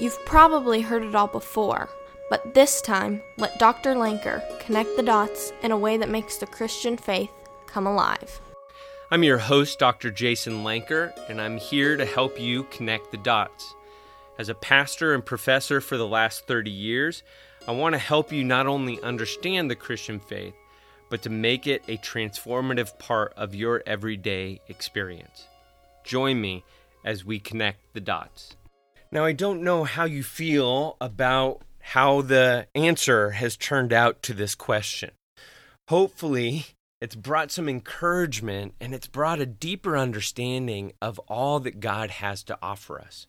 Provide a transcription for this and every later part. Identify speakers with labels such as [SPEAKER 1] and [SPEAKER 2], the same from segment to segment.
[SPEAKER 1] You've probably heard it all before, but this time, let Dr. Lanker connect the dots in a way that makes the Christian faith come alive.
[SPEAKER 2] I'm your host, Dr. Jason Lanker, and I'm here to help you connect the dots. As a pastor and professor for the last 30 years, I want to help you not only understand the Christian faith, but to make it a transformative part of your everyday experience. Join me as we connect the dots. Now, I don't know how you feel about how the answer has turned out to this question. Hopefully, it's brought some encouragement and it's brought a deeper understanding of all that God has to offer us.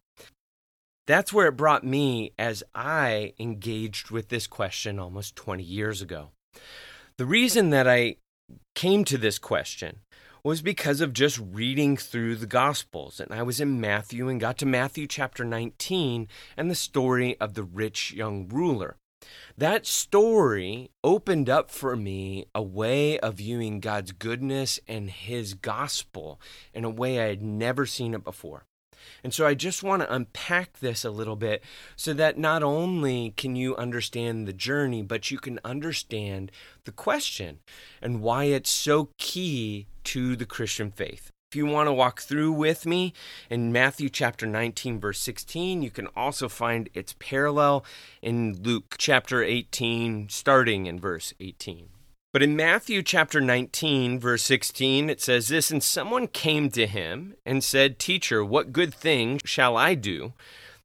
[SPEAKER 2] That's where it brought me as I engaged with this question almost 20 years ago. The reason that I came to this question was because of just reading through the Gospels. And I was in Matthew and got to Matthew chapter 19 and the story of the rich young ruler. That story opened up for me a way of viewing God's goodness and His gospel in a way I had never seen it before. And so I just want to unpack this a little bit so that not only can you understand the journey, but you can understand the question and why it's so key to the Christian faith. If you want to walk through with me in Matthew chapter 19, verse 16, you can also find its parallel in Luke chapter 18, starting in verse 18. But in Matthew chapter 19, verse 16, it says this And someone came to him and said, Teacher, what good thing shall I do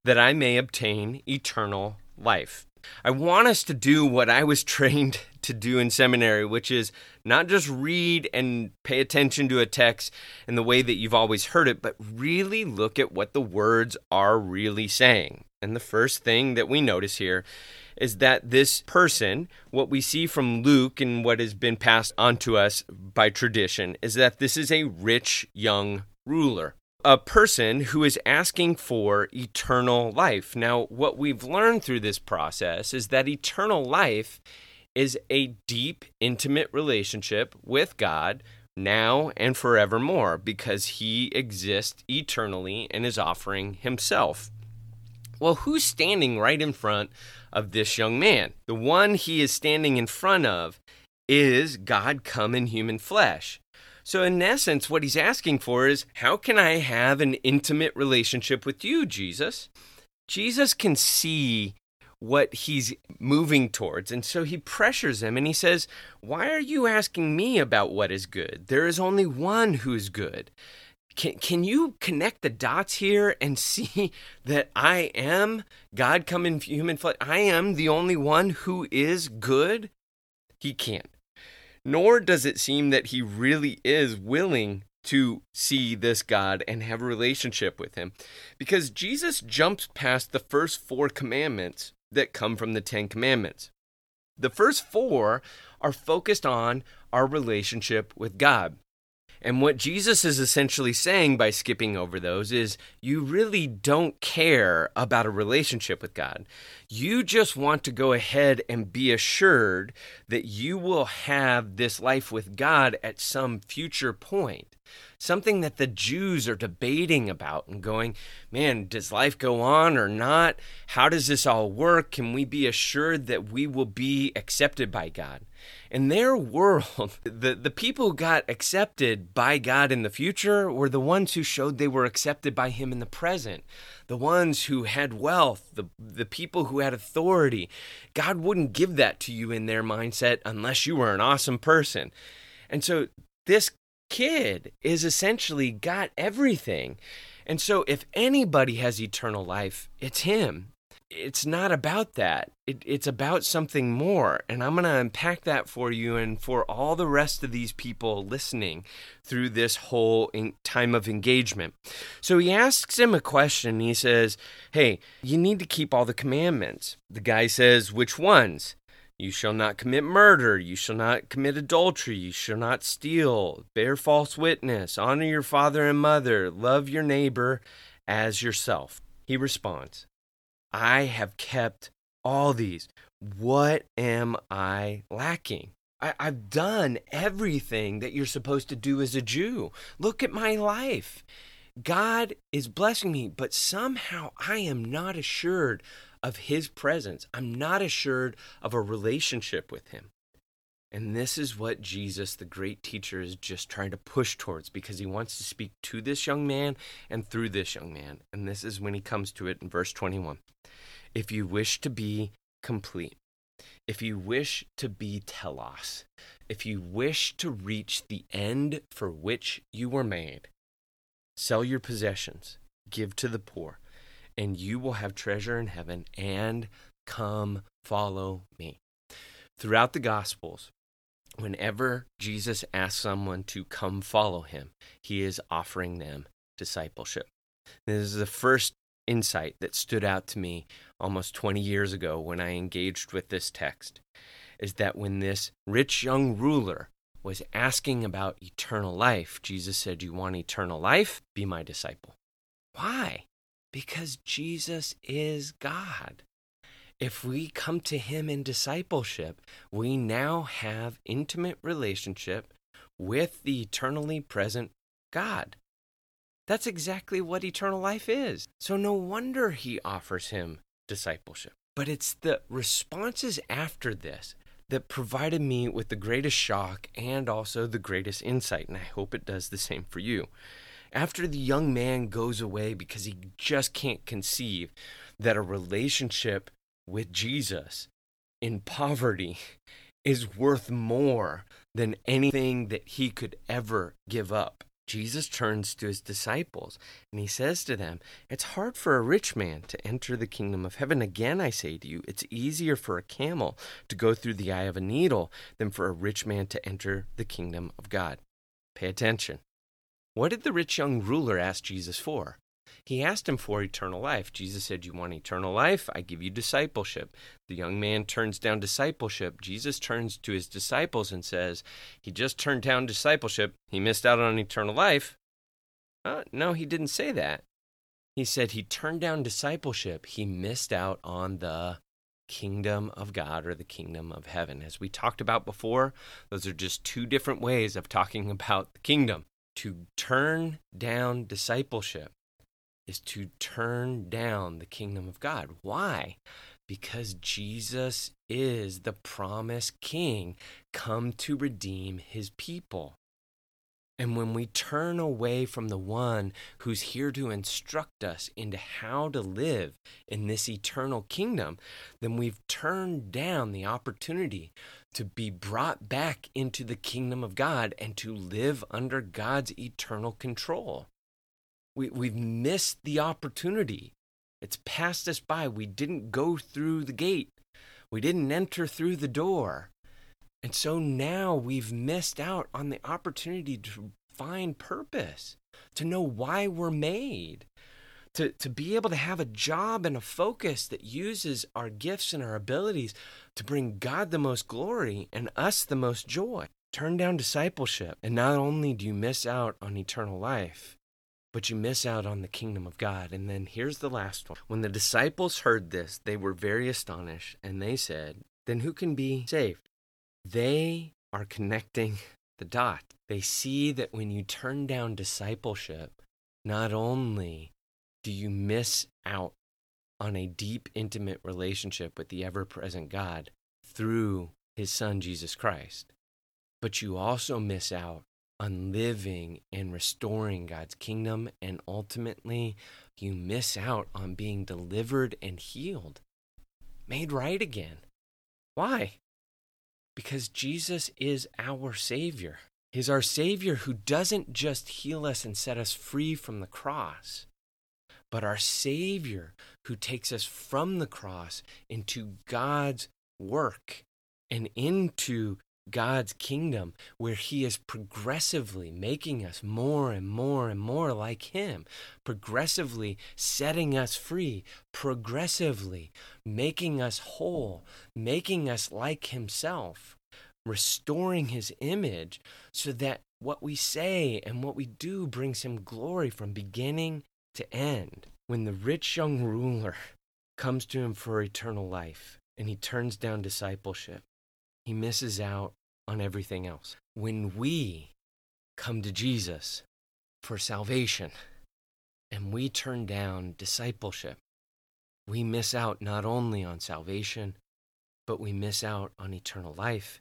[SPEAKER 2] that I may obtain eternal life? I want us to do what I was trained to do in seminary, which is not just read and pay attention to a text in the way that you've always heard it, but really look at what the words are really saying. And the first thing that we notice here is that this person, what we see from Luke and what has been passed on to us by tradition, is that this is a rich young ruler a person who is asking for eternal life. Now, what we've learned through this process is that eternal life is a deep, intimate relationship with God now and forevermore because he exists eternally and is offering himself. Well, who's standing right in front of this young man? The one he is standing in front of is God come in human flesh. So, in essence, what he's asking for is how can I have an intimate relationship with you, Jesus? Jesus can see what he's moving towards. And so he pressures him and he says, Why are you asking me about what is good? There is only one who is good. Can, can you connect the dots here and see that I am God come in human flesh? I am the only one who is good? He can't. Nor does it seem that he really is willing to see this God and have a relationship with him. Because Jesus jumps past the first four commandments that come from the Ten Commandments. The first four are focused on our relationship with God. And what Jesus is essentially saying by skipping over those is you really don't care about a relationship with God. You just want to go ahead and be assured that you will have this life with God at some future point something that the Jews are debating about and going, man, does life go on or not? How does this all work? Can we be assured that we will be accepted by God? In their world, the, the people who got accepted by God in the future were the ones who showed they were accepted by Him in the present, the ones who had wealth, the, the people who had authority. God wouldn't give that to you in their mindset unless you were an awesome person. And so this kid is essentially got everything. And so if anybody has eternal life, it's him. It's not about that. It, it's about something more. And I'm going to unpack that for you and for all the rest of these people listening through this whole time of engagement. So he asks him a question. He says, Hey, you need to keep all the commandments. The guy says, Which ones? You shall not commit murder. You shall not commit adultery. You shall not steal, bear false witness, honor your father and mother, love your neighbor as yourself. He responds, I have kept all these. What am I lacking? I, have done everything that you're supposed to do as a Jew. Look at my life. God is blessing me, but somehow I am not assured of His presence. I'm not assured of a relationship with Him. And this is what Jesus, the great teacher, is just trying to push towards because he wants to speak to this young man and through this young man. And this is when he comes to it in verse 21. If you wish to be complete, if you wish to be telos, if you wish to reach the end for which you were made, sell your possessions, give to the poor, and you will have treasure in heaven, and come follow me. Throughout the Gospels, whenever Jesus asks someone to come follow him, he is offering them discipleship. This is the first insight that stood out to me almost 20 years ago when I engaged with this text is that when this rich young ruler was asking about eternal life, Jesus said, You want eternal life? Be my disciple. Why? Because Jesus is God if we come to him in discipleship, we now have intimate relationship with the eternally present God. That's exactly what eternal life is. So no wonder he offers him discipleship. But it's the responses after this that provided me with the greatest shock and also the greatest insight, and I hope it does the same for you. After the young man goes away because he just can't conceive that a relationship with Jesus in poverty is worth more than anything that he could ever give up. Jesus turns to his disciples and he says to them, It's hard for a rich man to enter the kingdom of heaven. Again, I say to you, it's easier for a camel to go through the eye of a needle than for a rich man to enter the kingdom of God. Pay attention. What did the rich young ruler ask Jesus for? He asked him for eternal life. Jesus said, You want eternal life? I give you discipleship. The young man turns down discipleship. Jesus turns to his disciples and says, He just turned down discipleship. He missed out on eternal life. Uh, no, he didn't say that. He said he turned down discipleship. He missed out on the kingdom of God or the kingdom of heaven. As we talked about before, those are just two different ways of talking about the kingdom. To turn down discipleship is to turn down the kingdom of God. Why? Because Jesus is the promised king come to redeem his people. And when we turn away from the one who's here to instruct us into how to live in this eternal kingdom, then we've turned down the opportunity to be brought back into the kingdom of God and to live under God's eternal control. We, we've missed the opportunity. It's passed us by. We didn't go through the gate, we didn't enter through the door. And so now we've missed out on the opportunity to find purpose, to know why we're made, to, to be able to have a job and a focus that uses our gifts and our abilities to bring God the most glory and us the most joy. Turn down discipleship, and not only do you miss out on eternal life, but you miss out on the kingdom of God. And then here's the last one. When the disciples heard this, they were very astonished, and they said, Then who can be saved? They are connecting the dot. They see that when you turn down discipleship, not only do you miss out on a deep, intimate relationship with the ever present God through his son, Jesus Christ, but you also miss out on living and restoring God's kingdom, and ultimately, you miss out on being delivered and healed, made right again. Why? Because Jesus is our Savior. He's our Savior who doesn't just heal us and set us free from the cross, but our Savior who takes us from the cross into God's work and into God's kingdom where He is progressively making us more and more and more like Him, progressively setting us free, progressively making us whole, making us like Himself, restoring His image so that what we say and what we do brings Him glory from beginning to end. When the rich young ruler comes to Him for eternal life and he turns down discipleship, he misses out on everything else. When we come to Jesus for salvation, and we turn down discipleship, we miss out not only on salvation, but we miss out on eternal life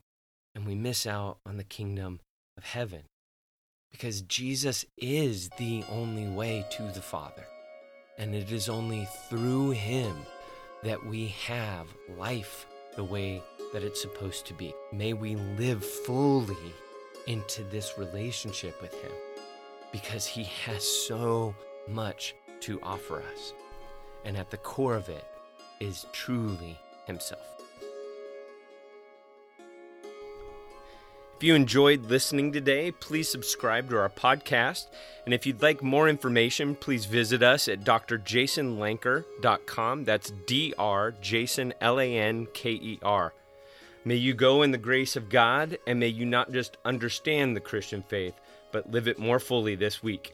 [SPEAKER 2] and we miss out on the kingdom of heaven. Because Jesus is the only way to the Father. And it is only through him that we have life the way that it's supposed to be. May we live fully into this relationship with him because he has so much to offer us. And at the core of it is truly himself. If you enjoyed listening today, please subscribe to our podcast. And if you'd like more information, please visit us at drjasonlanker.com. That's D R Jason L A N K E R. May you go in the grace of God, and may you not just understand the Christian faith, but live it more fully this week.